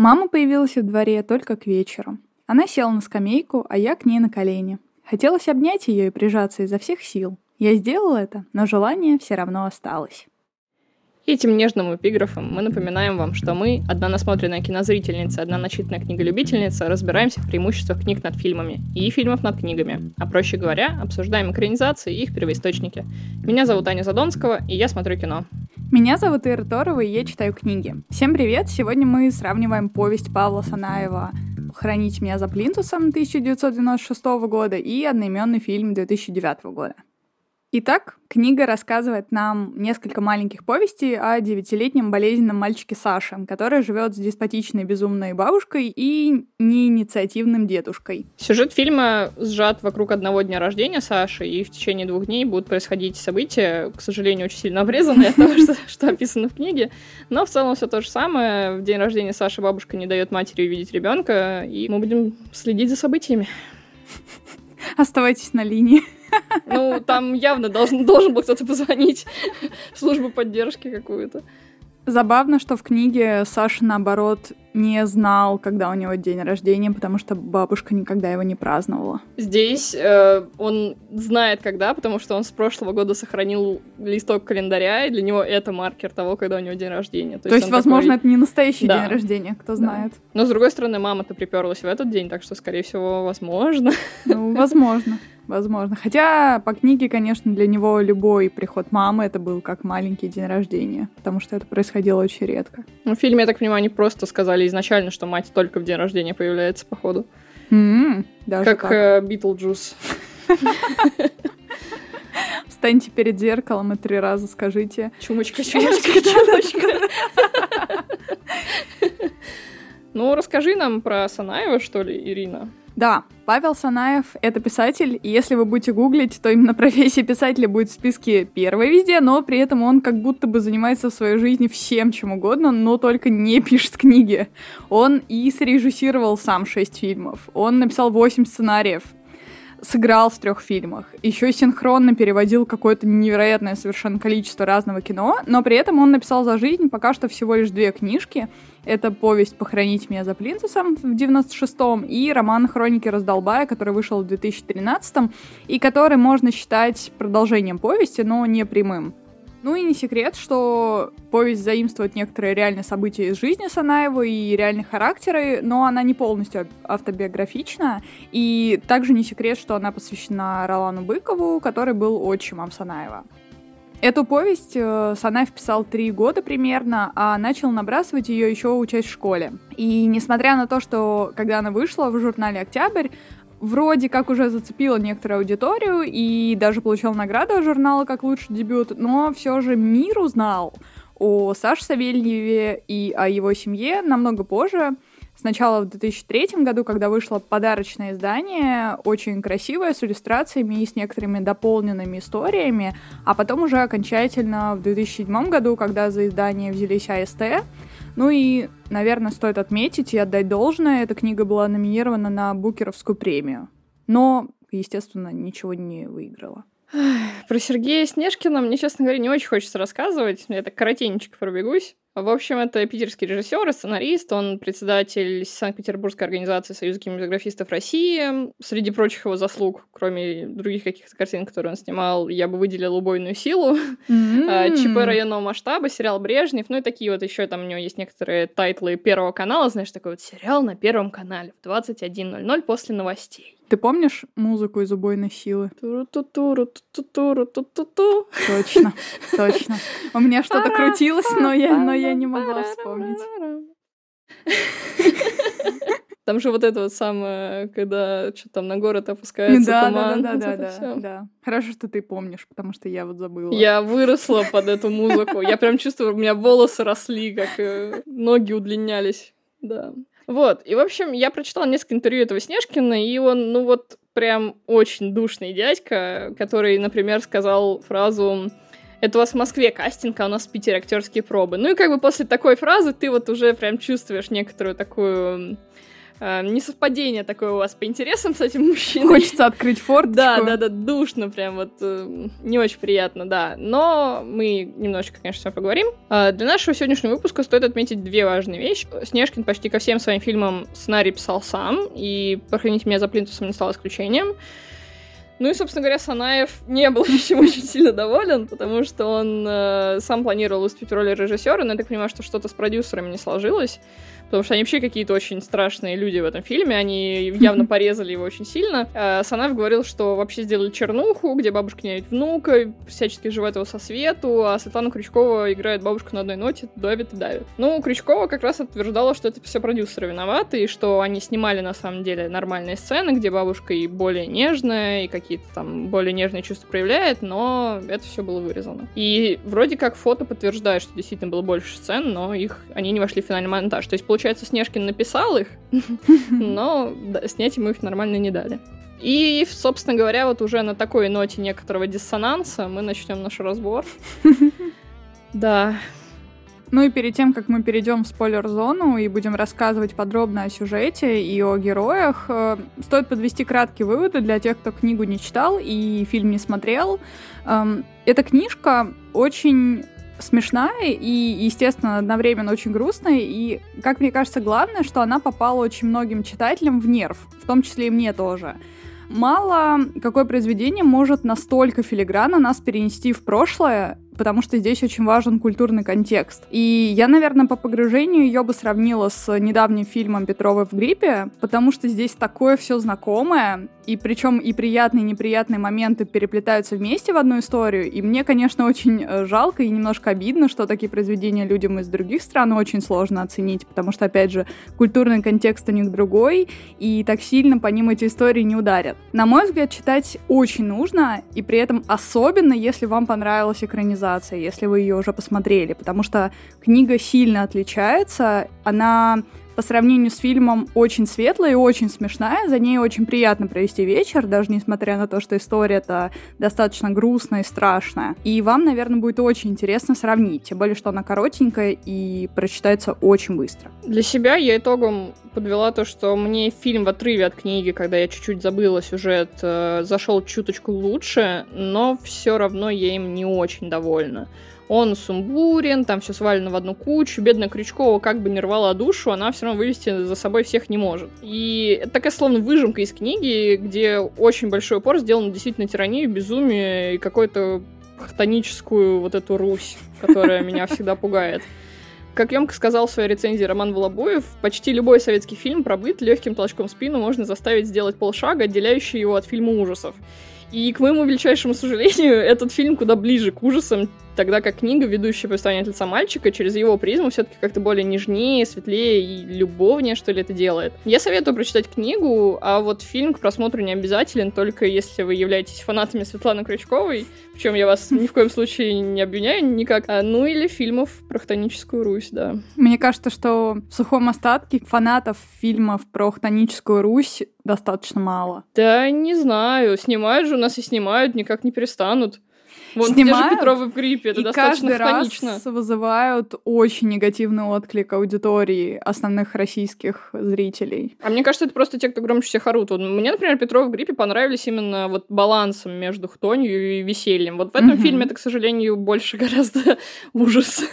Мама появилась в дворе только к вечеру. Она села на скамейку, а я к ней на колени. Хотелось обнять ее и прижаться изо всех сил. Я сделала это, но желание все равно осталось. Этим нежным эпиграфом мы напоминаем вам, что мы, одна насмотренная кинозрительница, одна начитанная книголюбительница, разбираемся в преимуществах книг над фильмами и фильмов над книгами, а проще говоря, обсуждаем экранизации и их первоисточники. Меня зовут Аня Задонского, и я смотрю кино. Меня зовут Ира Торова, и я читаю книги. Всем привет! Сегодня мы сравниваем повесть Павла Санаева «Хранить меня за плинтусом» 1996 года и одноименный фильм 2009 года. Итак, книга рассказывает нам несколько маленьких повестей о девятилетнем болезненном мальчике Саше, который живет с деспотичной безумной бабушкой и неинициативным дедушкой. Сюжет фильма сжат вокруг одного дня рождения Саши, и в течение двух дней будут происходить события, к сожалению, очень сильно обрезанные от того, что, описано в книге. Но в целом все то же самое. В день рождения Саши бабушка не дает матери увидеть ребенка, и мы будем следить за событиями. Оставайтесь на линии. Ну, там явно должен, должен был кто-то позвонить в службу поддержки какую-то. Забавно, что в книге Саша, наоборот, не знал, когда у него день рождения, потому что бабушка никогда его не праздновала. Здесь э, он знает, когда, потому что он с прошлого года сохранил листок календаря, и для него это маркер того, когда у него день рождения. То, То есть, есть возможно, такой... это не настоящий да. день рождения, кто знает. Да. Но, с другой стороны, мама-то приперлась в этот день, так что, скорее всего, возможно. Ну, возможно. Возможно. Хотя по книге, конечно, для него любой приход мамы это был как маленький день рождения, потому что это происходило очень редко. Ну, в фильме, я так понимаю, они просто сказали изначально, что мать только в день рождения появляется, походу. Mm-hmm, как э, Битлджус. Встаньте перед зеркалом и три раза скажите «Чумочка, чумочка, чумочка». Ну, расскажи нам про Санаева, что ли, Ирина. Да, Павел Санаев — это писатель, и если вы будете гуглить, то именно профессия писателя будет в списке первой везде, но при этом он как будто бы занимается в своей жизни всем, чем угодно, но только не пишет книги. Он и срежиссировал сам шесть фильмов, он написал восемь сценариев, сыграл в трех фильмах, еще синхронно переводил какое-то невероятное совершенно количество разного кино, но при этом он написал за жизнь пока что всего лишь две книжки. Это повесть «Похоронить меня за плинтусом» в 96-м и роман «Хроники раздолбая», который вышел в 2013-м и который можно считать продолжением повести, но не прямым. Ну и не секрет, что повесть заимствует некоторые реальные события из жизни Санаева и реальные характеры, но она не полностью автобиографична. И также не секрет, что она посвящена Ролану Быкову, который был отчимом Санаева. Эту повесть э, Санаев писал три года примерно, а начал набрасывать ее еще учась в школе. И несмотря на то, что когда она вышла в журнале «Октябрь», вроде как уже зацепила некоторую аудиторию и даже получил награду журнала как лучший дебют, но все же мир узнал о Саше Савельеве и о его семье намного позже. Сначала в 2003 году, когда вышло подарочное издание, очень красивое, с иллюстрациями и с некоторыми дополненными историями, а потом уже окончательно в 2007 году, когда за издание взялись АСТ, ну и, наверное, стоит отметить и отдать должное, эта книга была номинирована на Букеровскую премию. Но, естественно, ничего не выиграла. Про Сергея Снежкина мне, честно говоря, не очень хочется рассказывать. Я так коротенечко пробегусь. В общем, это питерский режиссер и сценарист. Он председатель Санкт-Петербургской организации Союза кинематографистов России. Среди прочих его заслуг, кроме других каких-то картин, которые он снимал, я бы выделила «Убойную силу», mm-hmm. ЧП районного масштаба, сериал «Брежнев», ну и такие вот еще там у него есть некоторые тайтлы Первого канала, знаешь, такой вот сериал на Первом канале в 21.00 после новостей. Ты помнишь музыку из убойной силы? Точно, точно. У меня что-то крутилось, но я, но я не могла вспомнить. Там же вот это вот самое, когда что там на город опускается да, туман. Да, да, да, да, да. Хорошо, что ты помнишь, потому что я вот забыла. Я выросла под эту музыку. Я прям чувствую, у меня волосы росли, как э, ноги удлинялись. Да. Вот, и, в общем, я прочитала несколько интервью этого Снежкина, и он, ну вот, прям очень душный дядька, который, например, сказал фразу это у вас в Москве кастинг, а у нас в Питере актерские пробы. Ну и как бы после такой фразы ты вот уже прям чувствуешь некоторую такую Э, несовпадение такое у вас по интересам с этим мужчиной. Хочется открыть форт. Да, да, да, душно прям вот. Э, не очень приятно, да. Но мы немножечко, конечно, с вами поговорим. Э, для нашего сегодняшнего выпуска стоит отметить две важные вещи. Снежкин почти ко всем своим фильмам сценарий писал сам, и «Прохраните меня за плинтусом» не стал исключением. Ну и, собственно говоря, Санаев не был этим очень сильно доволен, потому что он э, сам планировал выступить в роли режиссера, но я так понимаю, что что-то с продюсерами не сложилось потому что они вообще какие-то очень страшные люди в этом фильме, они явно порезали его очень сильно. А Санаев говорил, что вообще сделали чернуху, где бабушка не внука, всячески живет его со свету, а Светлана Крючкова играет бабушку на одной ноте, давит и давит. Ну, Крючкова как раз утверждала, что это все продюсеры виноваты, и что они снимали на самом деле нормальные сцены, где бабушка и более нежная, и какие-то там более нежные чувства проявляет, но это все было вырезано. И вроде как фото подтверждает, что действительно было больше сцен, но их они не вошли в финальный монтаж. То есть, получается, Снежкин написал их, но снять ему их нормально не дали. И, собственно говоря, вот уже на такой ноте некоторого диссонанса мы начнем наш разбор. Да. Ну и перед тем, как мы перейдем в спойлер-зону и будем рассказывать подробно о сюжете и о героях, э, стоит подвести краткие выводы для тех, кто книгу не читал и фильм не смотрел. Эм, эта книжка очень смешная и, естественно, одновременно очень грустная. И, как мне кажется, главное, что она попала очень многим читателям в нерв, в том числе и мне тоже. Мало какое произведение может настолько филигранно нас перенести в прошлое, потому что здесь очень важен культурный контекст. И я, наверное, по погружению ее бы сравнила с недавним фильмом Петровы в гриппе, потому что здесь такое все знакомое, и причем и приятные, и неприятные моменты переплетаются вместе в одну историю. И мне, конечно, очень э, жалко и немножко обидно, что такие произведения людям из других стран очень сложно оценить, потому что, опять же, культурный контекст у них другой, и так сильно по ним эти истории не ударят. На мой взгляд, читать очень нужно, и при этом особенно, если вам понравилась экранизация экранизация, если вы ее уже посмотрели, потому что книга сильно отличается, она по сравнению с фильмом очень светлая и очень смешная. За ней очень приятно провести вечер, даже несмотря на то, что история-то достаточно грустная и страшная. И вам, наверное, будет очень интересно сравнить, тем более, что она коротенькая и прочитается очень быстро. Для себя я итогом подвела то, что мне фильм в отрыве от книги, когда я чуть-чуть забыла сюжет, э, зашел чуточку лучше, но все равно я им не очень довольна он сумбурен, там все свалено в одну кучу, бедная Крючкова как бы не рвала душу, она все равно вывести за собой всех не может. И это такая словно выжимка из книги, где очень большой упор сделан действительно тиранию, безумие и какую-то хтоническую вот эту Русь, которая меня всегда пугает. Как емко сказал в своей рецензии Роман Волобуев, почти любой советский фильм про быт легким толчком в спину можно заставить сделать полшага, отделяющий его от фильма ужасов. И, к моему величайшему сожалению, этот фильм куда ближе к ужасам, тогда как книга, ведущая повествование от лица мальчика, через его призму все-таки как-то более нежнее, светлее и любовнее, что ли, это делает. Я советую прочитать книгу, а вот фильм к просмотру не обязателен, только если вы являетесь фанатами Светланы Крючковой, в чем я вас ни в коем случае не обвиняю никак, а, ну или фильмов про хтоническую Русь, да. Мне кажется, что в сухом остатке фанатов фильмов про хтоническую Русь достаточно мало. Да, не знаю. Снимают же у нас и снимают, никак не перестанут. Вон Снимают, же Петровы в гриппе, это и достаточно каждый раз вызывают очень негативный отклик аудитории основных российских зрителей. А мне кажется, это просто те, кто громче всех орут. Вот мне, например, Петровы в гриппе понравились именно вот балансом между хтонью и весельем. Вот в этом mm-hmm. фильме это, к сожалению, больше гораздо ужас.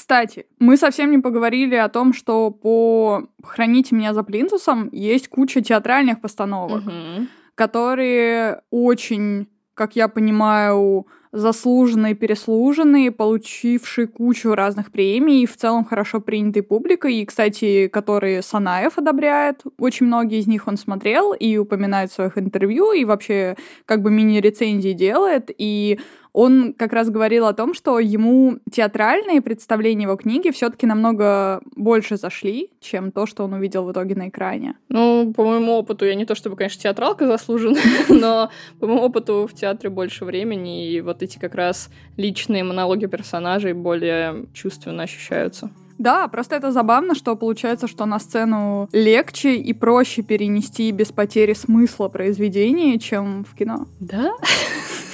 Кстати, мы совсем не поговорили о том, что по «Храните меня за плинтусом» есть куча театральных постановок, угу. которые очень, как я понимаю, заслуженные, переслуженные, получившие кучу разных премий, в целом хорошо принятой публикой, и, кстати, которые Санаев одобряет, очень многие из них он смотрел и упоминает в своих интервью, и вообще как бы мини-рецензии делает, и он как раз говорил о том, что ему театральные представления его книги все-таки намного больше зашли, чем то, что он увидел в итоге на экране. Ну, по моему опыту, я не то чтобы, конечно, театралка заслужена, но по моему опыту в театре больше времени, и вот эти как раз личные монологи персонажей более чувственно ощущаются. Да, просто это забавно, что получается, что на сцену легче и проще перенести без потери смысла произведение, чем в кино. Да?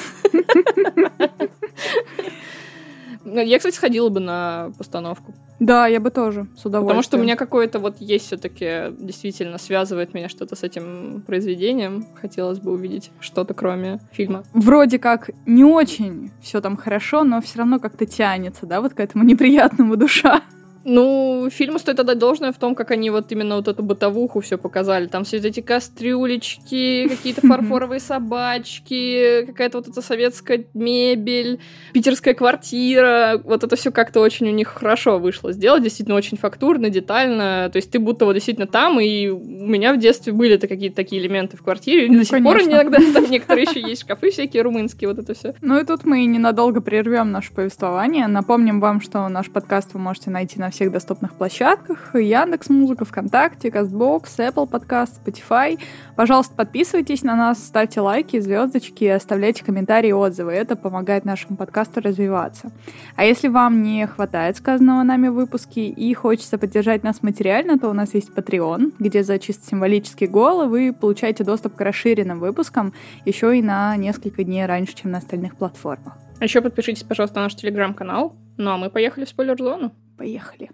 Я, кстати, сходила бы на постановку. Да, я бы тоже с удовольствием. Потому что у меня какое-то вот есть все-таки действительно связывает меня что-то с этим произведением. Хотелось бы увидеть что-то кроме фильма. Вроде как не очень все там хорошо, но все равно как-то тянется, да, вот к этому неприятному душа. Ну, фильму стоит отдать должное в том, как они вот именно вот эту бытовуху все показали. Там все эти кастрюлечки, какие-то фарфоровые собачки, какая-то вот эта советская мебель, питерская квартира. Вот это все как-то очень у них хорошо вышло сделать. Действительно очень фактурно, детально. То есть ты будто вот действительно там, и у меня в детстве были-то какие-то такие элементы в квартире. Ну, до сих пор иногда там некоторые еще есть шкафы всякие румынские, вот это все. Ну и тут мы ненадолго прервем наше повествование. Напомним вам, что наш подкаст вы можете найти на всех доступных площадках. Яндекс Музыка, ВКонтакте, Кастбокс, Apple Podcast, Spotify. Пожалуйста, подписывайтесь на нас, ставьте лайки, звездочки, оставляйте комментарии и отзывы. Это помогает нашему подкасту развиваться. А если вам не хватает сказанного нами в выпуске и хочется поддержать нас материально, то у нас есть Patreon, где за чисто символический гол вы получаете доступ к расширенным выпускам еще и на несколько дней раньше, чем на остальных платформах. А еще подпишитесь, пожалуйста, на наш телеграм-канал. Ну а мы поехали в спойлер-зону. Поехали.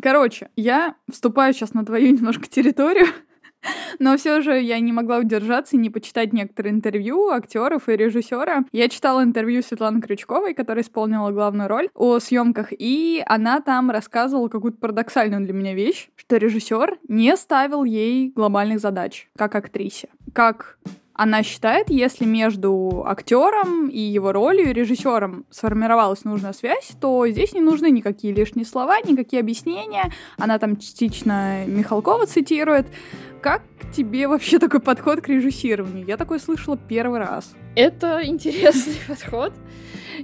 Короче, я вступаю сейчас на твою немножко территорию, но все же я не могла удержаться и не почитать некоторые интервью актеров и режиссера. Я читала интервью Светланы Крючковой, которая исполнила главную роль о съемках, и она там рассказывала какую-то парадоксальную для меня вещь, что режиссер не ставил ей глобальных задач, как актрисе. Как она считает, если между актером и его ролью, режиссером сформировалась нужная связь, то здесь не нужны никакие лишние слова, никакие объяснения. Она там частично Михалкова цитирует. Как тебе вообще такой подход к режиссированию? Я такой слышала первый раз. Это интересный подход.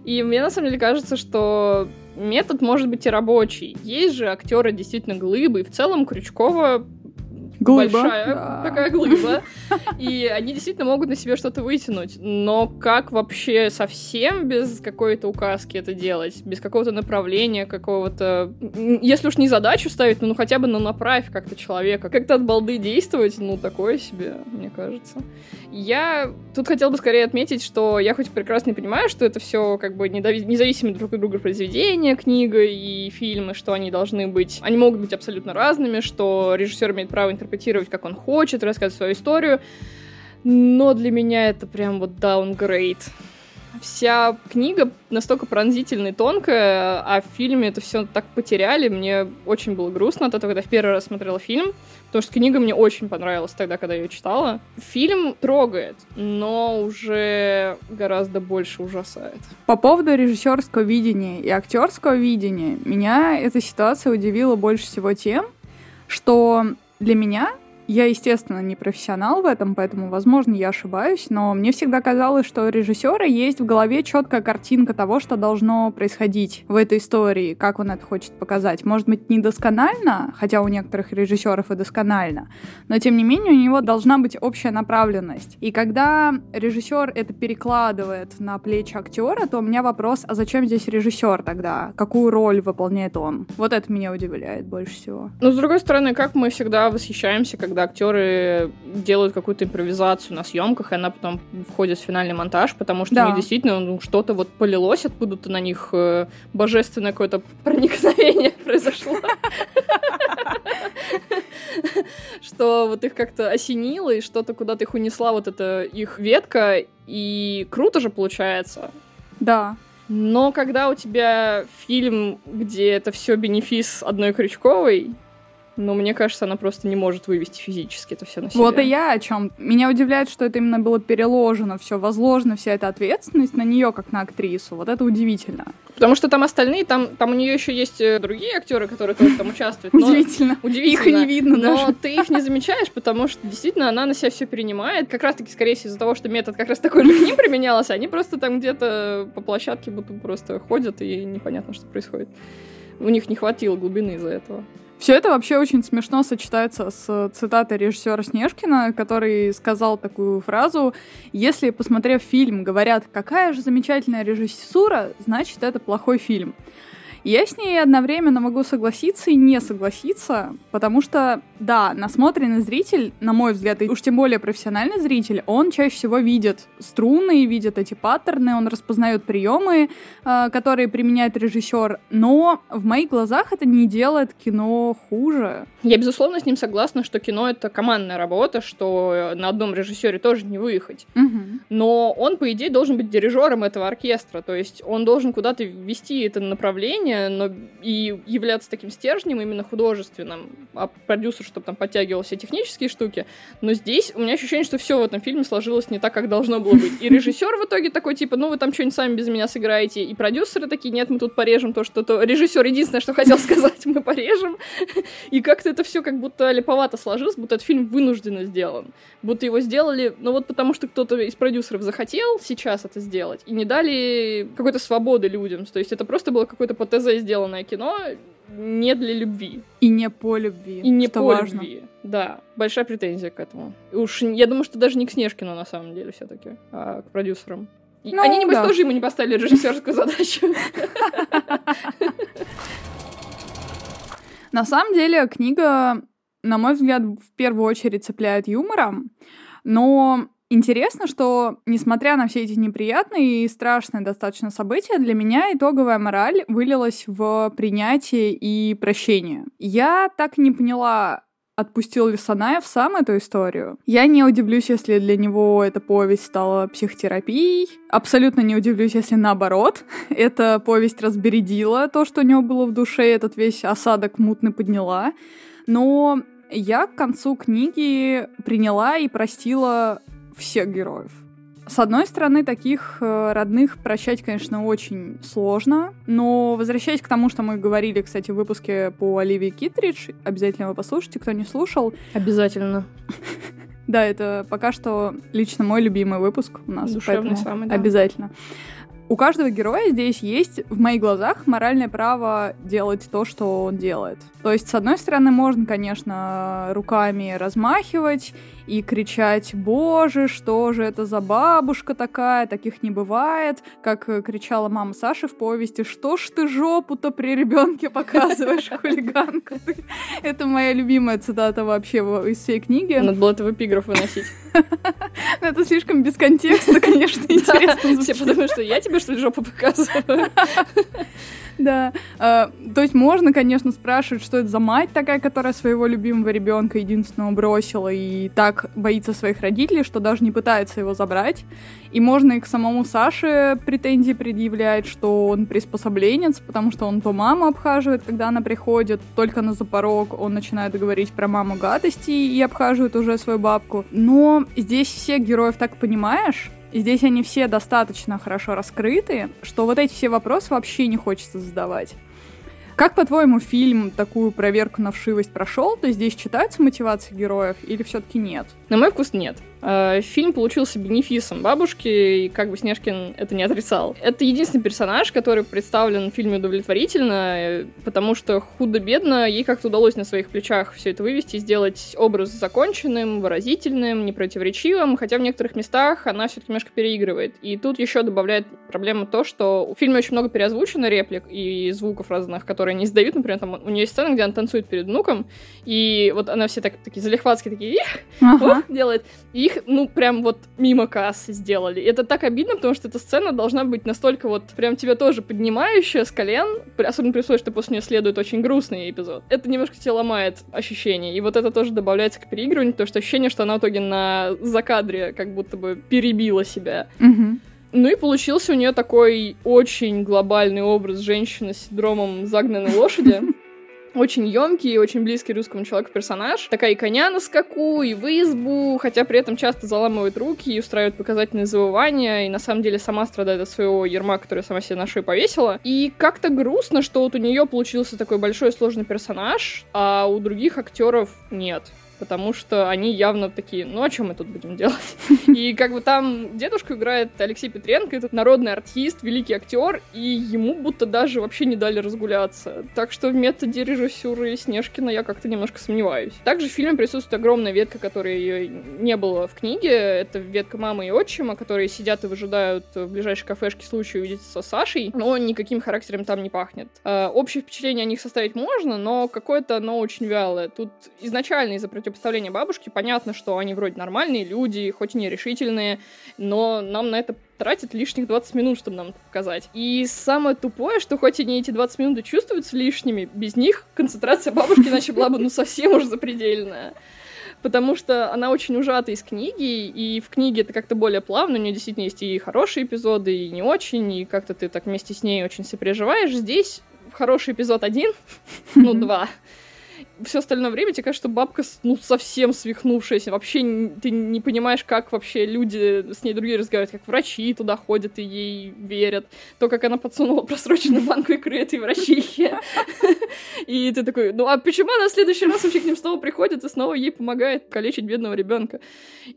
И мне на самом деле кажется, что метод может быть и рабочий. Есть же актеры действительно глыбы, и в целом Крючкова глыба. большая да. такая глыба. И они действительно могут на себе что-то вытянуть. Но как вообще совсем без какой-то указки это делать? Без какого-то направления, какого-то... Если уж не задачу ставить, ну, ну хотя бы на направь как-то человека. Как-то от балды действовать, ну, такое себе, мне кажется. Я тут хотела бы скорее отметить, что я хоть прекрасно понимаю, что это все как бы независимые друг от друга произведения, книга и фильмы, что они должны быть... Они могут быть абсолютно разными, что режиссер имеет право интерпретировать интерпретировать, как он хочет, рассказывать свою историю. Но для меня это прям вот даунгрейд. Вся книга настолько пронзительная и тонкая, а в фильме это все так потеряли. Мне очень было грустно от этого, когда в первый раз смотрела фильм, потому что книга мне очень понравилась тогда, когда я ее читала. Фильм трогает, но уже гораздо больше ужасает. По поводу режиссерского видения и актерского видения, меня эта ситуация удивила больше всего тем, что для меня я, естественно, не профессионал в этом, поэтому, возможно, я ошибаюсь, но мне всегда казалось, что у режиссера есть в голове четкая картинка того, что должно происходить в этой истории, как он это хочет показать. Может быть, не досконально, хотя у некоторых режиссеров и досконально, но тем не менее у него должна быть общая направленность. И когда режиссер это перекладывает на плечи актера, то у меня вопрос, а зачем здесь режиссер тогда? Какую роль выполняет он? Вот это меня удивляет больше всего. Но, с другой стороны, как мы всегда восхищаемся, когда когда актеры делают какую-то импровизацию на съемках, и она потом входит в финальный монтаж, потому что да. у них действительно ну, что-то вот полилось откуда-то на них э, божественное какое-то проникновение произошло. Что вот их как-то осенило, и что-то куда-то их унесла вот эта их ветка, и круто же получается. Да. Но когда у тебя фильм, где это все бенефис одной Крючковой, но мне кажется, она просто не может вывести физически это все на себя. Вот и я о чем. Меня удивляет, что это именно было переложено, все возложено, вся эта ответственность на нее, как на актрису. Вот это удивительно. Потому что там остальные, там, там у нее еще есть э, другие актеры, которые тоже там участвуют. Удивительно. Удивительно. Их не видно но даже. ты их не замечаешь, потому что действительно она на себя все перенимает. Как раз таки, скорее всего, из-за того, что метод как раз такой же к ним применялся, они просто там где-то по площадке будто просто ходят, и непонятно, что происходит. У них не хватило глубины из-за этого. Все это вообще очень смешно сочетается с цитатой режиссера Снежкина, который сказал такую фразу «Если, посмотрев фильм, говорят, какая же замечательная режиссура, значит, это плохой фильм». Я с ней одновременно могу согласиться и не согласиться, потому что да, насмотренный зритель, на мой взгляд, и уж тем более профессиональный зритель, он чаще всего видит струны, видит эти паттерны, он распознает приемы, э, которые применяет режиссер, но в моих глазах это не делает кино хуже. Я, безусловно, с ним согласна, что кино — это командная работа, что на одном режиссере тоже не выехать. Угу. Но он, по идее, должен быть дирижером этого оркестра, то есть он должен куда-то вести это направление, но и являться таким стержнем именно художественным, а продюсер, чтобы там подтягивал все технические штуки. Но здесь у меня ощущение, что все в этом фильме сложилось не так, как должно было быть. И режиссер в итоге такой, типа, ну вы там что-нибудь сами без меня сыграете, и продюсеры такие, нет, мы тут порежем то, что то. Режиссер единственное, что хотел сказать, мы порежем. И как-то это все как будто липовато сложилось, будто этот фильм вынужденно сделан. Будто его сделали, ну вот потому что кто-то из продюсеров захотел сейчас это сделать, и не дали какой-то свободы людям. То есть это просто было какое-то по ТЗ сделанное кино, не для любви. И не по любви. И не что по важно. любви. Да, большая претензия к этому. Уж я думаю, что даже не к Снежкину на самом деле все-таки, а к продюсерам. Ну, Они, небось, да. тоже ему не поставили режиссерскую задачу. На самом деле, книга, на мой взгляд, в первую очередь цепляет юмором, но интересно, что, несмотря на все эти неприятные и страшные достаточно события, для меня итоговая мораль вылилась в принятие и прощение. Я так не поняла, отпустил ли Санаев сам эту историю. Я не удивлюсь, если для него эта повесть стала психотерапией. Абсолютно не удивлюсь, если наоборот. Эта повесть разбередила то, что у него было в душе, этот весь осадок мутный подняла. Но я к концу книги приняла и простила всех героев. С одной стороны, таких э, родных прощать, конечно, очень сложно, но возвращаясь к тому, что мы говорили, кстати, в выпуске по Оливии Китридж, обязательно его послушайте, кто не слушал. Обязательно. Да, это пока что лично мой любимый выпуск у нас, Душевный самый, да. обязательно. У каждого героя здесь есть, в моих глазах, моральное право делать то, что он делает. То есть, с одной стороны, можно, конечно, руками размахивать и кричать «Боже, что же это за бабушка такая? Таких не бывает!» Как э, кричала мама Саши в повести «Что ж ты жопу-то при ребенке показываешь, хулиганка ты?» Это моя любимая цитата вообще во- из всей книги. Надо было это в эпиграф выносить. Это слишком без контекста, конечно, интересно Все звучит. подумают, что я тебе, что ли, жопу показываю. Да. А, То есть можно, конечно, спрашивать, что это за мать такая, которая своего любимого ребенка единственного бросила и так боится своих родителей, что даже не пытается его забрать. И можно и к самому Саше претензии предъявлять, что он приспособленец, потому что он то маму обхаживает, когда она приходит, только на запорог он начинает говорить про маму гадости и обхаживает уже свою бабку. Но здесь всех героев так понимаешь, и здесь они все достаточно хорошо раскрыты, что вот эти все вопросы вообще не хочется задавать. Как, по-твоему, фильм такую проверку на вшивость прошел? То есть здесь читаются мотивации героев или все-таки нет? На мой вкус нет. Э, Фильм получился бенефисом бабушки, и как бы Снежкин это не отрицал. Это единственный персонаж, который представлен в фильме удовлетворительно, потому что худо-бедно ей как-то удалось на своих плечах все это вывести, сделать образ законченным, выразительным, непротиворечивым, хотя в некоторых местах она все-таки немножко переигрывает. И тут еще добавляет проблема то, что в фильме очень много переозвучено реплик и звуков разных, которые не издают. Например, там у нее есть сцена, где она танцует перед внуком, и вот она все так, такие залихватские, такие, «Их!» Ага. Оп, делает. И их, ну, прям вот мимо кассы сделали. И это так обидно, потому что эта сцена должна быть настолько вот прям тебя тоже поднимающая с колен, особенно при условии, что после нее следует очень грустный эпизод. Это немножко тебя ломает ощущение. И вот это тоже добавляется к переигрыванию, потому что ощущение, что она в итоге на закадре как будто бы перебила себя. Мгм. Ну и получился у нее такой очень глобальный образ женщины с синдромом загнанной лошади. Очень емкий и очень близкий русскому человеку персонаж. Такая и коня на скаку, и в избу, хотя при этом часто заламывает руки и устраивает показательные завывания, и на самом деле сама страдает от своего ерма, который сама себе на шею повесила. И как-то грустно, что вот у нее получился такой большой сложный персонаж, а у других актеров нет. Потому что они явно такие, ну, а что мы тут будем делать? И как бы там дедушку играет Алексей Петренко, этот народный артист, великий актер, и ему будто даже вообще не дали разгуляться. Так что в методе режиссуры Снежкина я как-то немножко сомневаюсь. Также в фильме присутствует огромная ветка, которой не было в книге. Это ветка мамы и отчима, которые сидят и выжидают в ближайшей кафешке случая увидеться с Сашей, но никаким характером там не пахнет. Э, общее впечатление о них составить можно, но какое-то оно очень вялое. Тут изначально из-за противопоставления бабушки понятно, что они вроде нормальные люди, хоть и нерешительные, но нам на это тратит лишних 20 минут, чтобы нам это показать. И самое тупое, что хоть они эти 20 минут чувствуются лишними, без них концентрация бабушки иначе была бы ну совсем уже запредельная потому что она очень ужата из книги, и в книге это как-то более плавно, у нее действительно есть и хорошие эпизоды, и не очень, и как-то ты так вместе с ней очень сопереживаешь. Здесь хороший эпизод один, ну, два, все остальное время тебе кажется, что бабка ну, совсем свихнувшаяся. Вообще ты не понимаешь, как вообще люди с ней другие разговаривают, как врачи туда ходят и ей верят. То, как она подсунула просроченную банку икры этой врачихе. И ты такой, ну а почему она в следующий раз вообще к ним снова приходит и снова ей помогает калечить бедного ребенка?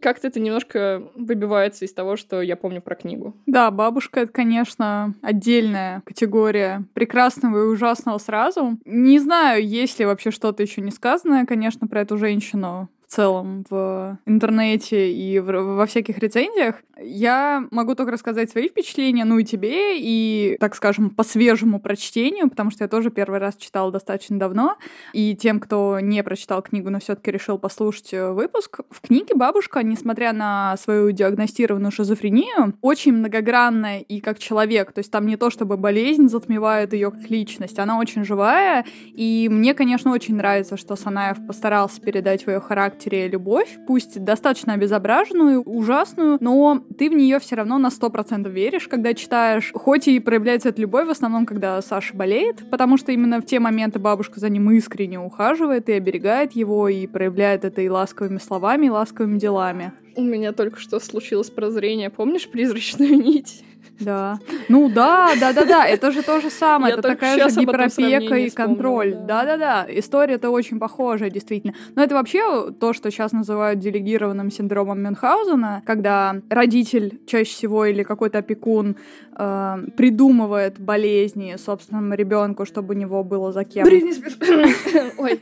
Как-то это немножко выбивается из того, что я помню про книгу. Да, бабушка — это, конечно, отдельная категория прекрасного и ужасного сразу. Не знаю, есть ли вообще что-то еще не сказанное, конечно, про эту женщину в целом в интернете и в, во всяких рецензиях. Я могу только рассказать свои впечатления, ну и тебе, и, так скажем, по свежему прочтению, потому что я тоже первый раз читала достаточно давно. И тем, кто не прочитал книгу, но все-таки решил послушать э, выпуск, в книге бабушка, несмотря на свою диагностированную шизофрению, очень многогранная и как человек. То есть там не то, чтобы болезнь затмевает ее как личность, она очень живая. И мне, конечно, очень нравится, что Санаев постарался передать в ее характере любовь, пусть достаточно обезображенную, ужасную, но ты в нее все равно на 100% веришь, когда читаешь. Хоть и проявляется эта любовь в основном, когда Саша болеет, потому что именно в те моменты бабушка за ним искренне ухаживает и оберегает его, и проявляет это и ласковыми словами, и ласковыми делами. У меня только что случилось прозрение. Помнишь призрачную нить? Да. Ну да, да, да, да. Это же то же самое. это такая же гиперопека и контроль. Да, да, да. История это очень похожая, действительно. Но это вообще то, что сейчас называют делегированным синдромом Мюнхгаузена, когда родитель чаще всего или какой-то опекун э, придумывает болезни собственному ребенку, чтобы у него было за кем. Ой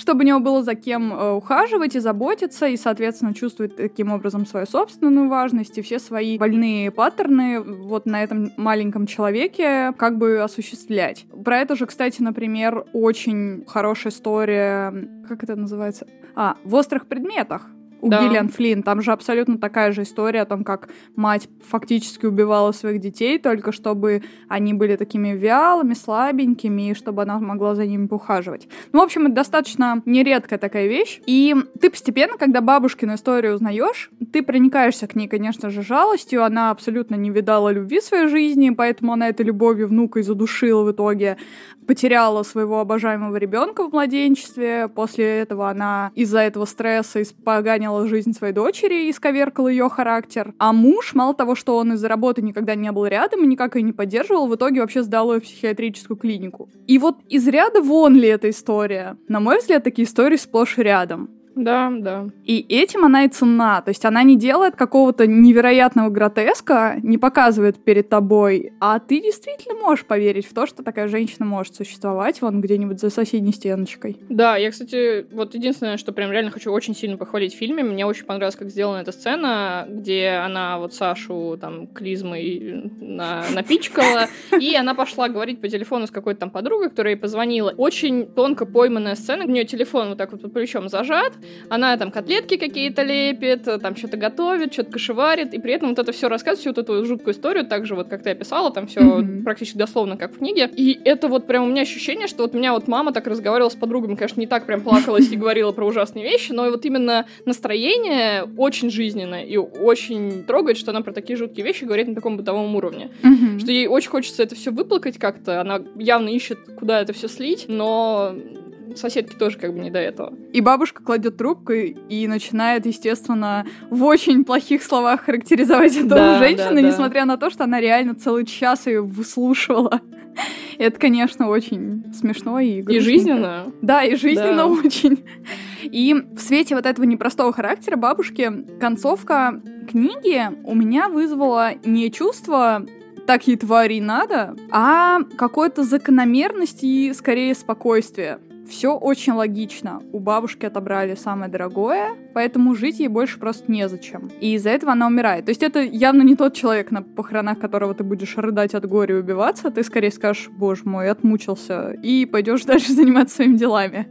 чтобы у него было за кем э, ухаживать и заботиться, и, соответственно, чувствует таким образом свою собственную важность и все свои больные паттерны вот на этом маленьком человеке как бы осуществлять. Про это же, кстати, например, очень хорошая история, как это называется? А, в острых предметах у да. Гиллиан Флинн. Там же абсолютно такая же история о том, как мать фактически убивала своих детей, только чтобы они были такими вялыми, слабенькими, и чтобы она могла за ними ухаживать. Ну, в общем, это достаточно нередкая такая вещь. И ты постепенно, когда бабушкину историю узнаешь, ты проникаешься к ней, конечно же, жалостью. Она абсолютно не видала любви в своей жизни, поэтому она этой любовью внука и задушила в итоге. Потеряла своего обожаемого ребенка в младенчестве. После этого она из-за этого стресса испоганила жизнь своей дочери и исковеркал ее характер. А муж, мало того, что он из-за работы никогда не был рядом и никак ее не поддерживал, в итоге вообще сдал ее в психиатрическую клинику. И вот из ряда вон ли эта история? На мой взгляд, такие истории сплошь рядом. Да, да. И этим она и ценна. То есть она не делает какого-то невероятного гротеска, не показывает перед тобой, а ты действительно можешь поверить в то, что такая женщина может существовать вон где-нибудь за соседней стеночкой. Да, я, кстати, вот единственное, что прям реально хочу очень сильно похвалить в фильме, мне очень понравилось, как сделана эта сцена, где она вот Сашу там клизмой на, напичкала, и она пошла говорить по телефону с какой-то там подругой, которая ей позвонила. Очень тонко пойманная сцена, у нее телефон вот так вот под плечом зажат, она там котлетки какие-то лепит, там что-то готовит, что-то кошеварит, и при этом вот это все рассказывает, всю вот эту жуткую историю, так же вот, как ты описала, там все mm-hmm. практически дословно, как в книге. И это вот прям у меня ощущение, что вот у меня вот мама так разговаривала с подругами, конечно, не так прям плакалась и говорила про ужасные вещи, но вот именно настроение очень жизненное и очень трогает, что она про такие жуткие вещи говорит на таком бытовом уровне. Mm-hmm. Что ей очень хочется это все выплакать как-то, она явно ищет, куда это все слить, но соседки тоже как бы не до этого. И бабушка кладет трубку и начинает, естественно, в очень плохих словах характеризовать эту да, женщину, да, да. несмотря на то, что она реально целый час ее выслушивала. Это, конечно, очень смешно и грустненько. И жизненно. Да, и жизненно да. очень. И в свете вот этого непростого характера бабушки концовка книги у меня вызвала не чувство такие твари надо, а какой-то закономерности и скорее спокойствие. Все очень логично. У бабушки отобрали самое дорогое, поэтому жить ей больше просто незачем. И из-за этого она умирает. То есть это явно не тот человек, на похоронах которого ты будешь рыдать от горя и убиваться. Ты скорее скажешь, боже мой, отмучился, и пойдешь дальше заниматься своими делами.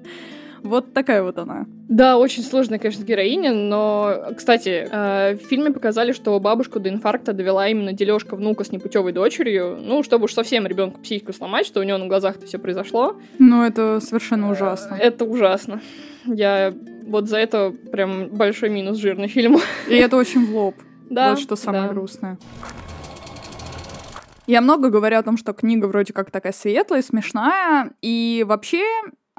Вот такая вот она. Да, очень сложная, конечно, героиня, но, кстати, э, в фильме показали, что бабушку до инфаркта довела именно дележка внука с непутевой дочерью, ну, чтобы уж совсем ребенку психику сломать, что у него на глазах это все произошло. Ну, это совершенно ужасно. Это ужасно. Я вот за это прям большой минус жирный фильму. И это очень в лоб. Да. Вот что самое да. грустное. Я много говорю о том, что книга вроде как такая светлая, смешная, и вообще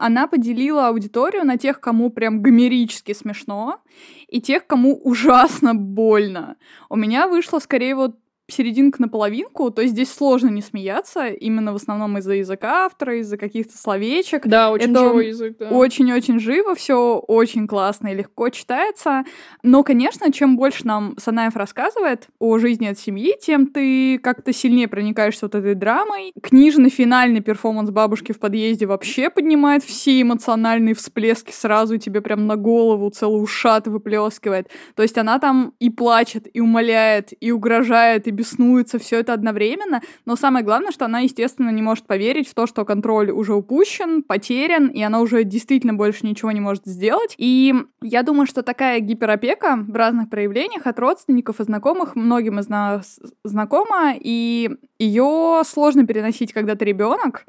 она поделила аудиторию на тех, кому прям гомерически смешно, и тех, кому ужасно больно. У меня вышло скорее вот серединка на половинку, то есть здесь сложно не смеяться, именно в основном из-за языка автора, из-за каких-то словечек. Да, очень Это живой язык, да. Очень-очень живо, все очень классно и легко читается. Но, конечно, чем больше нам Санаев рассказывает о жизни от семьи, тем ты как-то сильнее проникаешься вот этой драмой. Книжный финальный перформанс бабушки в подъезде вообще поднимает все эмоциональные всплески сразу, и тебе прям на голову целый ушат выплескивает. То есть она там и плачет, и умоляет, и угрожает, и беснуется, все это одновременно, но самое главное, что она, естественно, не может поверить в то, что контроль уже упущен, потерян, и она уже действительно больше ничего не может сделать. И я думаю, что такая гиперопека в разных проявлениях от родственников и знакомых многим из нас знакома, и ее сложно переносить, когда ты ребенок,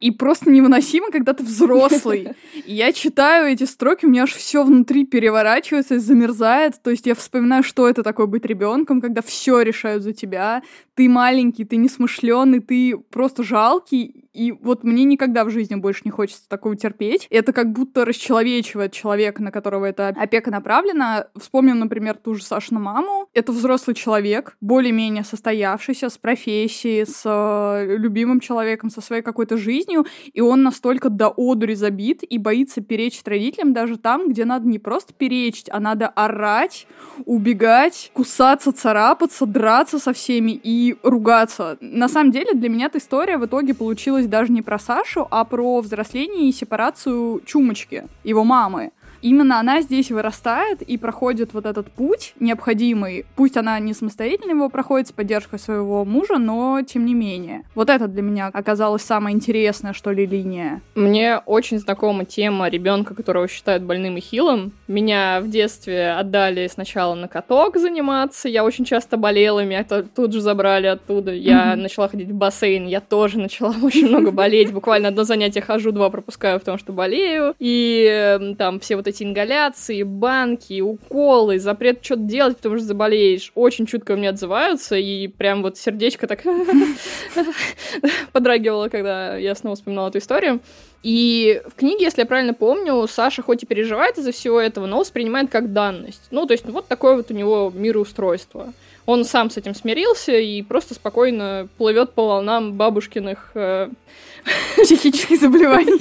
и просто невыносимо, когда ты взрослый. И я читаю эти строки, у меня аж все внутри переворачивается и замерзает. То есть я вспоминаю, что это такое быть ребенком, когда все решают за тебя. Ты маленький, ты несмышленый, ты просто жалкий. И вот мне никогда в жизни больше не хочется такого терпеть. Это как будто расчеловечивает человека, на которого эта опека направлена. Вспомним, например, ту же Сашину маму. Это взрослый человек, более-менее состоявшийся, с профессией, с э, любимым человеком, со своей какой-то жизнью и он настолько до одури забит и боится перечить родителям даже там, где надо не просто перечить, а надо орать, убегать, кусаться, царапаться, драться со всеми и ругаться. На самом деле для меня эта история в итоге получилась даже не про Сашу, а про взросление и сепарацию Чумочки, его мамы именно она здесь вырастает и проходит вот этот путь необходимый. Пусть она не самостоятельно его проходит с поддержкой своего мужа, но тем не менее. Вот это для меня оказалось самое интересное, что ли, линия. Мне очень знакома тема ребенка, которого считают больным и хилым. Меня в детстве отдали сначала на каток заниматься, я очень часто болела, меня тут же забрали оттуда. Я mm-hmm. начала ходить в бассейн, я тоже начала очень много болеть. Буквально одно занятие хожу, два пропускаю, потому что болею. И эм, там все вот эти ингаляции, банки, уколы, запрет что-то делать, потому что заболеешь, очень чутко мне отзываются, и прям вот сердечко так подрагивало, когда я снова вспоминала эту историю. И в книге, если я правильно помню, Саша хоть и переживает из-за всего этого, но воспринимает как данность. Ну, то есть вот такое вот у него мироустройство. Он сам с этим смирился и просто спокойно плывет по волнам бабушкиных э, психических заболеваний.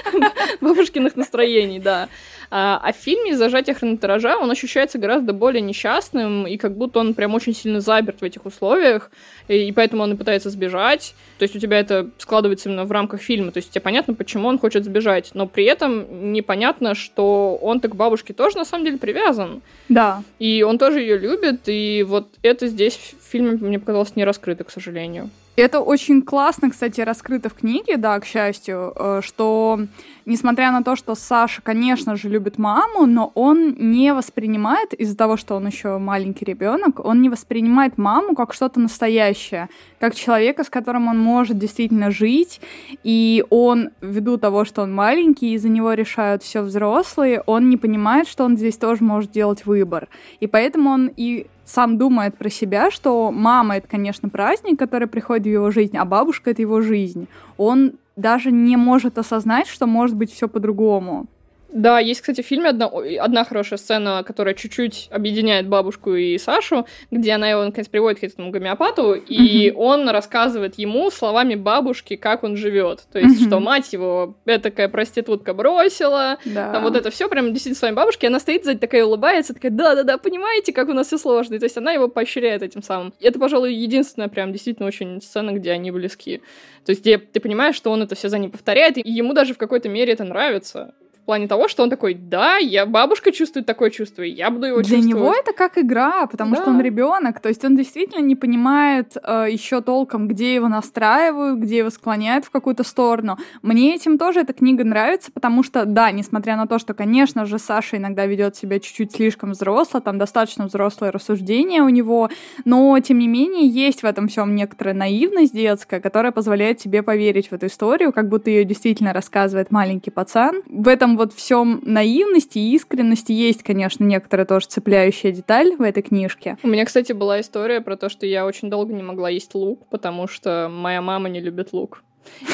Бабушкиных настроений, да. А, а в фильме из зажатия хронометража он ощущается гораздо более несчастным, и как будто он прям очень сильно заперт в этих условиях, и, и поэтому он и пытается сбежать. То есть у тебя это складывается именно в рамках фильма, то есть тебе понятно, почему он хочет сбежать, но при этом непонятно, что он так к бабушке тоже на самом деле привязан. Да. И он тоже ее любит, и вот это здесь в фильме мне показалось не раскрыто, к сожалению. Это очень классно, кстати, раскрыто в книге, да, к счастью, э, что несмотря на то, что Саша, конечно же, любит маму, но он не воспринимает, из-за того, что он еще маленький ребенок, он не воспринимает маму как что-то настоящее, как человека, с которым он может действительно жить, и он, ввиду того, что он маленький, и за него решают все взрослые, он не понимает, что он здесь тоже может делать выбор. И поэтому он и сам думает про себя, что мама это, конечно, праздник, который приходит в его жизнь, а бабушка это его жизнь. Он даже не может осознать, что может быть все по-другому. Да, есть, кстати, в фильме одна, одна хорошая сцена, которая чуть-чуть объединяет бабушку и Сашу, где она его, наконец, приводит к этому гомеопату, и mm-hmm. он рассказывает ему словами бабушки, как он живет. То есть, mm-hmm. что мать его такая проститутка бросила, да. там вот это все прям действительно словами бабушки, она стоит сзади такая улыбается, такая, да-да-да, понимаете, как у нас все сложно. И, то есть она его поощряет этим самым. Это, пожалуй, единственная прям действительно очень сцена, где они близки. То есть, где ты понимаешь, что он это все за ней повторяет, и ему даже в какой-то мере это нравится плане того, что он такой, да, я бабушка чувствует такое чувство, и я буду его Для чувствовать. Для него это как игра, потому да. что он ребенок, то есть он действительно не понимает э, еще толком, где его настраивают, где его склоняют в какую-то сторону. Мне этим тоже эта книга нравится, потому что, да, несмотря на то, что, конечно же, Саша иногда ведет себя чуть-чуть слишком взросло, там достаточно взрослое рассуждение у него, но, тем не менее, есть в этом всем некоторая наивность детская, которая позволяет тебе поверить в эту историю, как будто ее действительно рассказывает маленький пацан. В этом вот всем наивности и искренности есть, конечно, некоторая тоже цепляющая деталь в этой книжке. У меня, кстати, была история про то, что я очень долго не могла есть лук, потому что моя мама не любит лук.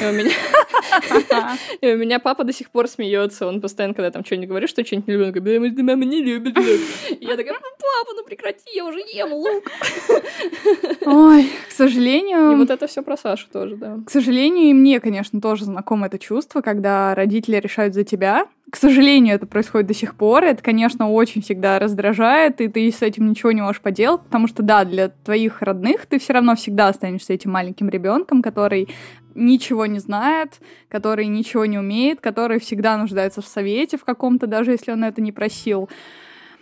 И у меня... И у меня папа до сих пор смеется. Он постоянно, когда там что-нибудь говорит, что что-нибудь не любит, он говорит, мама не любит лук. И я такая, ну, папа, ну прекрати, я уже ем лук. Ой, к сожалению... И вот это все про Сашу тоже, да. К сожалению, и мне, конечно, тоже знакомо это чувство, когда родители решают за тебя. К сожалению, это происходит до сих пор. Это, конечно, очень всегда раздражает, и ты с этим ничего не можешь поделать, потому что, да, для твоих родных ты все равно всегда останешься этим маленьким ребенком, который ничего не знает, который ничего не умеет, который всегда нуждается в совете в каком-то, даже если он это не просил.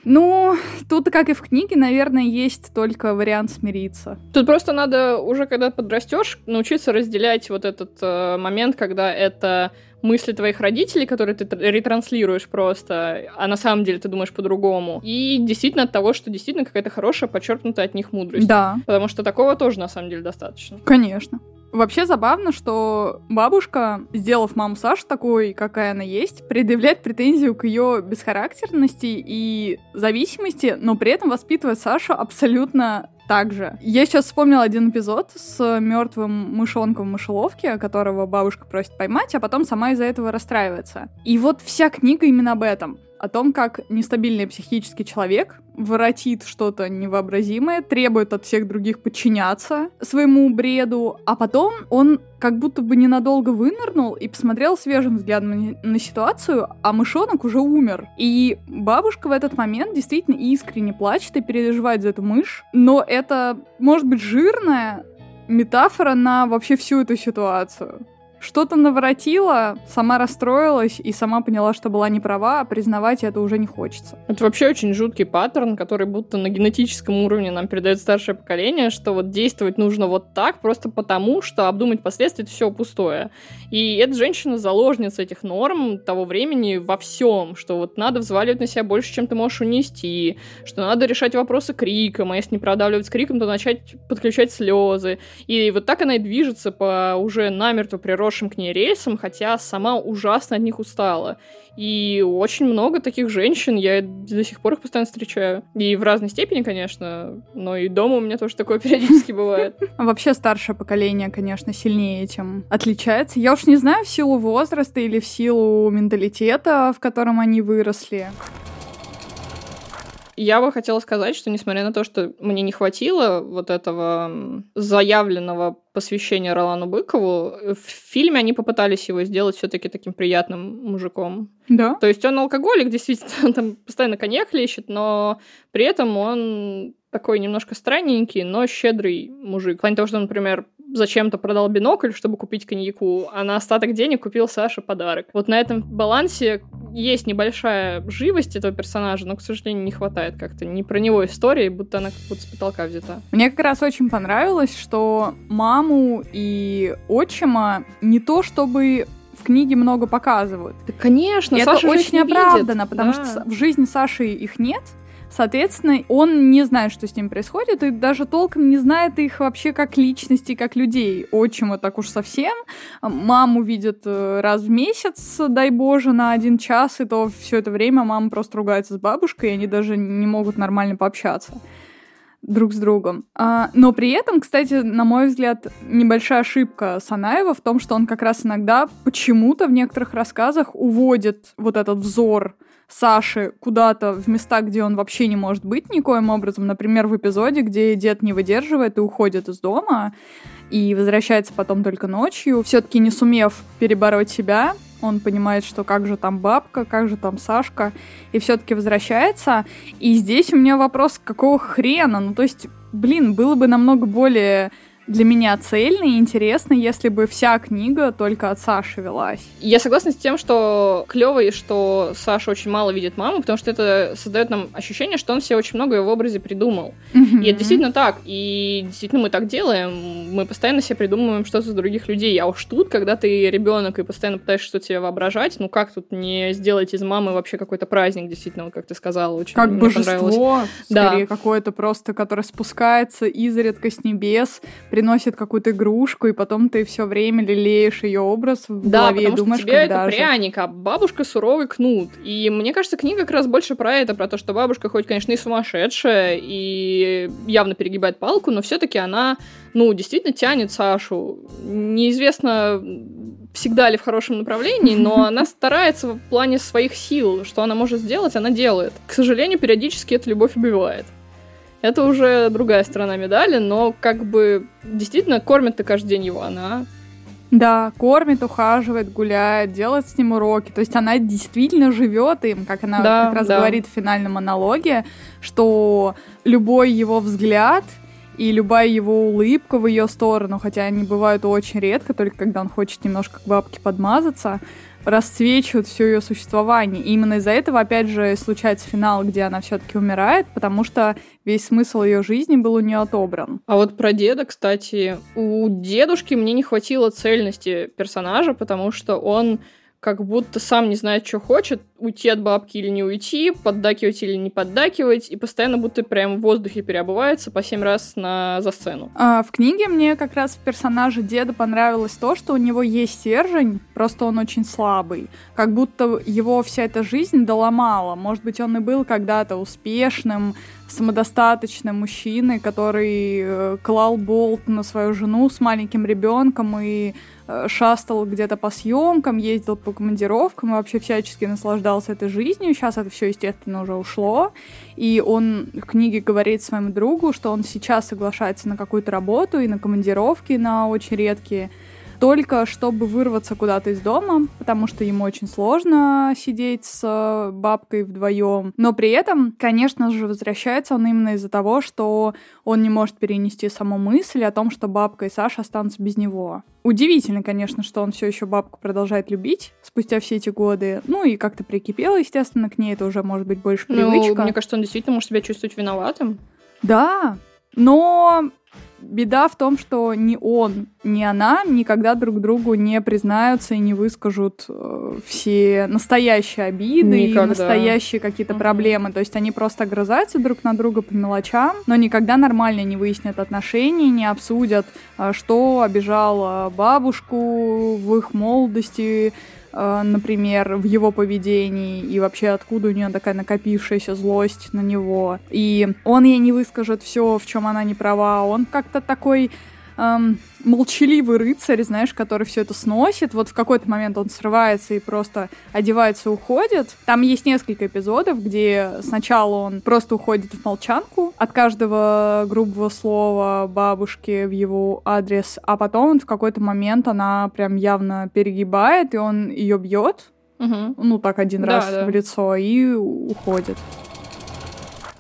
Ну, тут, как и в книге, наверное, есть только вариант смириться. Тут просто надо уже, когда подрастешь, научиться разделять вот этот э, момент, когда это мысли твоих родителей, которые ты ретранслируешь просто, а на самом деле ты думаешь по-другому. И действительно от того, что действительно какая-то хорошая, подчеркнутая от них мудрость. Да. Потому что такого тоже на самом деле достаточно. Конечно. Вообще забавно, что бабушка, сделав маму Сашу такой, какая она есть, предъявляет претензию к ее бесхарактерности и зависимости, но при этом воспитывает Сашу абсолютно так же. Я сейчас вспомнила один эпизод с мертвым мышонком в мышеловке, которого бабушка просит поймать, а потом сама из-за этого расстраивается. И вот вся книга именно об этом о том, как нестабильный психический человек воротит что-то невообразимое, требует от всех других подчиняться своему бреду, а потом он как будто бы ненадолго вынырнул и посмотрел свежим взглядом на ситуацию, а мышонок уже умер. И бабушка в этот момент действительно искренне плачет и переживает за эту мышь, но это может быть жирная метафора на вообще всю эту ситуацию что-то наворотила, сама расстроилась и сама поняла, что была не права, а признавать это уже не хочется. Это вообще очень жуткий паттерн, который будто на генетическом уровне нам передает старшее поколение, что вот действовать нужно вот так, просто потому, что обдумать последствия это все пустое. И эта женщина заложница этих норм того времени во всем, что вот надо взваливать на себя больше, чем ты можешь унести, что надо решать вопросы криком, а если не продавливать криком, то начать подключать слезы. И вот так она и движется по уже намертво природному хорошим к ней рейсом, хотя сама ужасно от них устала. И очень много таких женщин, я до сих пор их постоянно встречаю. И в разной степени, конечно, но и дома у меня тоже такое периодически бывает. Вообще старшее поколение, конечно, сильнее этим отличается. Я уж не знаю, в силу возраста или в силу менталитета, в котором они выросли. Я бы хотела сказать, что несмотря на то, что мне не хватило вот этого заявленного посвящения Ролану Быкову, в фильме они попытались его сделать все-таки таким приятным мужиком. Да. То есть он алкоголик, действительно, он там постоянно коньяк лещет, но при этом он такой немножко странненький, но щедрый мужик. В плане того, что, например, зачем-то продал бинокль, чтобы купить коньяку, а на остаток денег купил Саше подарок. Вот на этом балансе есть небольшая живость этого персонажа, но, к сожалению, не хватает как-то. Не про него истории, будто она как будто с потолка взята. Мне как раз очень понравилось, что маму и отчима не то чтобы в книге много показывают. Да, конечно, и Саша это очень оправдано, видит. потому да. что в жизни Саши их нет, Соответственно, он не знает, что с ним происходит, и даже толком не знает их вообще как личности, как людей. Отчима так уж совсем. Маму видят э, раз в месяц, дай боже, на один час, и то все это время мама просто ругается с бабушкой, и они даже не могут нормально пообщаться. друг с другом. А, но при этом, кстати, на мой взгляд, небольшая ошибка Санаева в том, что он как раз иногда почему-то в некоторых рассказах уводит вот этот взор Саши куда-то в места, где он вообще не может быть никоим образом. Например, в эпизоде, где дед не выдерживает и уходит из дома, и возвращается потом только ночью, все-таки не сумев перебороть себя, он понимает, что как же там бабка, как же там Сашка, и все-таки возвращается. И здесь у меня вопрос, какого хрена? Ну, то есть, блин, было бы намного более для меня цельно и интересно, если бы вся книга только от Саши велась. Я согласна с тем, что клево и что Саша очень мало видит маму, потому что это создает нам ощущение, что он себе очень многое в образе придумал. Mm-hmm. И это действительно так. И действительно мы так делаем. Мы постоянно себе придумываем что-то за других людей. А уж тут, когда ты ребенок и постоянно пытаешься что-то себе воображать, ну как тут не сделать из мамы вообще какой-то праздник, действительно, вот как ты сказала, очень Как божество, скорее, да. какое-то просто, которое спускается изредка с небес, приносит какую-то игрушку, и потом ты все время лелеешь ее образ в да, голове и думаешь, что тебе это же. пряник, а бабушка суровый кнут. И мне кажется, книга как раз больше про это, про то, что бабушка хоть, конечно, и сумасшедшая, и явно перегибает палку, но все-таки она, ну, действительно тянет Сашу. Неизвестно, всегда ли в хорошем направлении, но она старается в плане своих сил, что она может сделать, она делает. К сожалению, периодически эта любовь убивает. Это уже другая сторона медали, но как бы действительно кормит-то каждый день его она. Да, кормит, ухаживает, гуляет, делает с ним уроки. То есть она действительно живет им, как она да, как раз да. говорит в финальном монологе, что любой его взгляд и любая его улыбка в ее сторону, хотя они бывают очень редко, только когда он хочет немножко к бабке подмазаться, расцвечивают все ее существование. И именно из-за этого, опять же, случается финал, где она все-таки умирает, потому что весь смысл ее жизни был у нее отобран. А вот про деда, кстати, у дедушки мне не хватило цельности персонажа, потому что он как будто сам не знает, что хочет, уйти от бабки или не уйти, поддакивать или не поддакивать, и постоянно будто прям в воздухе переобувается по семь раз на, за сцену. А, в книге мне как раз в персонаже деда понравилось то, что у него есть стержень, просто он очень слабый. Как будто его вся эта жизнь доломала. Может быть, он и был когда-то успешным, самодостаточным мужчиной, который э, клал болт на свою жену с маленьким ребенком и Э, шастал где-то по съемкам, ездил по командировкам и вообще всячески наслаждался этой жизнью. Сейчас это все, естественно, уже ушло. И он в книге говорит своему другу, что он сейчас соглашается на какую-то работу и на командировки, на очень редкие только чтобы вырваться куда-то из дома, потому что ему очень сложно сидеть с бабкой вдвоем. Но при этом, конечно же, возвращается он именно из-за того, что он не может перенести саму мысль о том, что бабка и Саша останутся без него. Удивительно, конечно, что он все еще бабку продолжает любить спустя все эти годы. Ну и как-то прикипел, естественно, к ней. Это уже может быть больше ну, привычка. Ну, мне кажется, он действительно может себя чувствовать виноватым. Да, но беда в том, что ни он, ни она никогда друг другу не признаются и не выскажут э, все настоящие обиды никогда. и настоящие какие-то проблемы. То есть они просто огрызаются друг на друга по мелочам, но никогда нормально не выяснят отношения, не обсудят, э, что обижало бабушку в их молодости, например, в его поведении и вообще откуда у нее такая накопившаяся злость на него. И он ей не выскажет все, в чем она не права. Он как-то такой эм, молчаливый рыцарь, знаешь, который все это сносит. Вот в какой-то момент он срывается и просто одевается и уходит. Там есть несколько эпизодов, где сначала он просто уходит в молчанку от каждого грубого слова бабушки в его адрес, а потом в какой-то момент она прям явно перегибает, и он ее бьет. Угу. Ну, так один да, раз да. в лицо и уходит.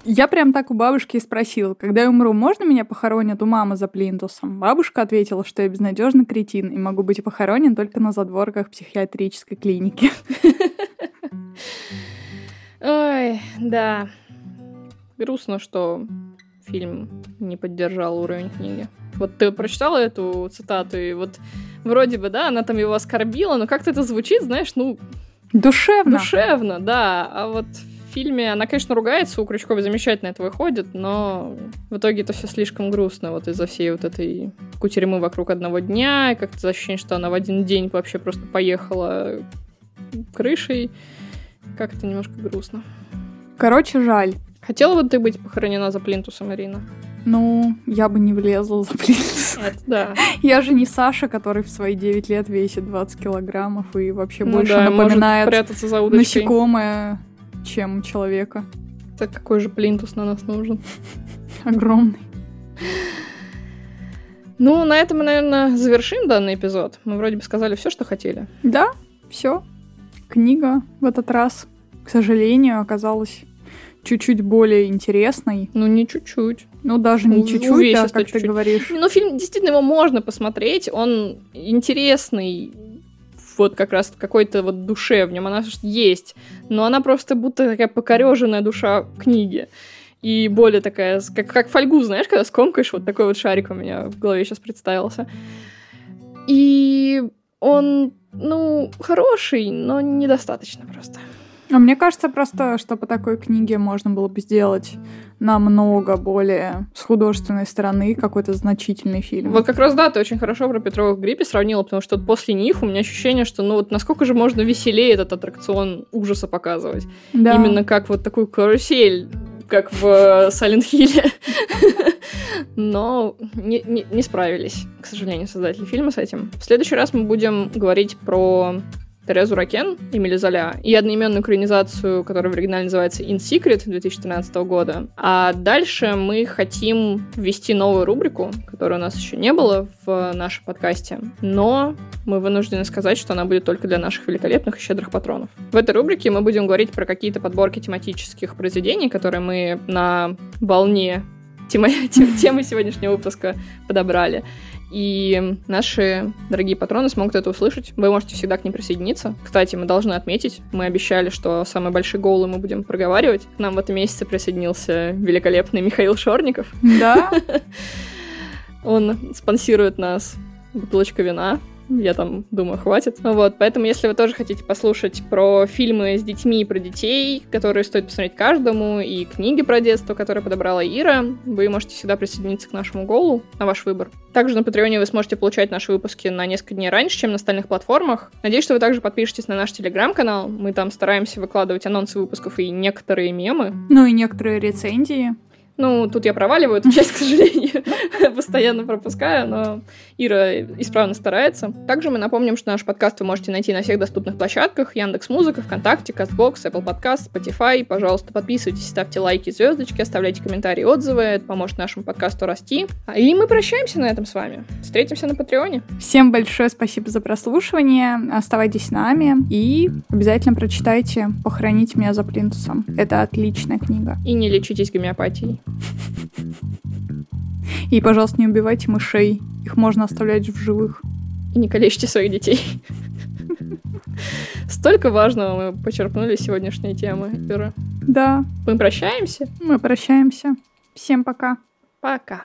Я прям так у бабушки и спросила, когда я умру, можно меня похоронят у мамы за плинтусом? Бабушка ответила, что я безнадежный кретин и могу быть похоронен только на задворках психиатрической клиники. Ой, да. Грустно, что фильм не поддержал уровень книги. Вот ты прочитала эту цитату, и вот вроде бы, да, она там его оскорбила, но как-то это звучит, знаешь, ну... Душевно. Душевно, да. А вот фильме она, конечно, ругается, у Крючковой замечательно это выходит, но в итоге это все слишком грустно вот из-за всей вот этой кутерьмы вокруг одного дня, и как-то ощущение, что она в один день вообще просто поехала крышей. Как то немножко грустно. Короче, жаль. Хотела бы ты быть похоронена за плинтусом, Ирина? Ну, я бы не влезла за плинтус. Это да. Я же не Саша, который в свои 9 лет весит 20 килограммов и вообще Ну больше да, напоминает насекомое, чем человека. Так какой же плинтус на нас нужен? Огромный. Ну, на этом мы, наверное, завершим данный эпизод. Мы вроде бы сказали все, что хотели. Да, все. Книга в этот раз, к сожалению, оказалась чуть-чуть более интересной. Ну, не чуть-чуть. Ну, даже не чуть-чуть, а увесисто как ты чуть-чуть. говоришь. Ну, фильм, действительно, его можно посмотреть. Он интересный. Вот как раз в какой-то вот душе в нем она есть. Но она просто будто такая покореженная душа книги. И более такая, как, как фольгу, знаешь, когда скомкаешь, вот такой вот шарик у меня в голове сейчас представился. И он, ну, хороший, но недостаточно просто. А мне кажется просто, что по такой книге можно было бы сделать намного более с художественной стороны какой-то значительный фильм. Вот как раз, да, ты очень хорошо про Петровых гриппе сравнила, потому что после них у меня ощущение, что, ну вот насколько же можно веселее этот аттракцион ужаса показывать. Да. Именно как вот такую карусель, как в э, Silent Hill. Но не, не- не справились, к сожалению, создатели фильма с этим. В следующий раз мы будем говорить про Терезу Ракен, Эмили Золя, и одноименную экранизацию, которая в оригинале называется In Secret 2013 года. А дальше мы хотим ввести новую рубрику, которой у нас еще не было в нашем подкасте, но мы вынуждены сказать, что она будет только для наших великолепных и щедрых патронов. В этой рубрике мы будем говорить про какие-то подборки тематических произведений, которые мы на волне темы сегодняшнего выпуска подобрали. И наши дорогие патроны смогут это услышать. Вы можете всегда к ним присоединиться. Кстати, мы должны отметить, мы обещали, что самые большие голы мы будем проговаривать. К нам в этом месяце присоединился великолепный Михаил Шорников. Да? Он спонсирует нас бутылочка вина. Я там думаю, хватит. Вот, поэтому, если вы тоже хотите послушать про фильмы с детьми и про детей, которые стоит посмотреть каждому, и книги про детство, которые подобрала Ира, вы можете всегда присоединиться к нашему голу, на ваш выбор. Также на Патреоне вы сможете получать наши выпуски на несколько дней раньше, чем на остальных платформах. Надеюсь, что вы также подпишетесь на наш телеграм-канал. Мы там стараемся выкладывать анонсы выпусков и некоторые мемы. Ну и некоторые рецензии. Ну, тут я проваливаю эту часть, к сожалению, постоянно пропускаю, но Ира исправно старается. Также мы напомним, что наш подкаст вы можете найти на всех доступных площадках. Яндекс Музыка, ВКонтакте, Кастбокс, Apple Podcast, Spotify. Пожалуйста, подписывайтесь, ставьте лайки, звездочки, оставляйте комментарии, отзывы. Это поможет нашему подкасту расти. А, И мы прощаемся на этом с вами. Встретимся на Патреоне. Всем большое спасибо за прослушивание. Оставайтесь с нами и обязательно прочитайте «Похоронить меня за плинтусом». Это отличная книга. И не лечитесь гомеопатией. И, пожалуйста, не убивайте мышей. Их можно оставлять в живых. И не калечьте своих детей. Столько важного мы почерпнули сегодняшней темы, Ира. Да, Мы прощаемся. мы прощаемся. Всем пока. Пока.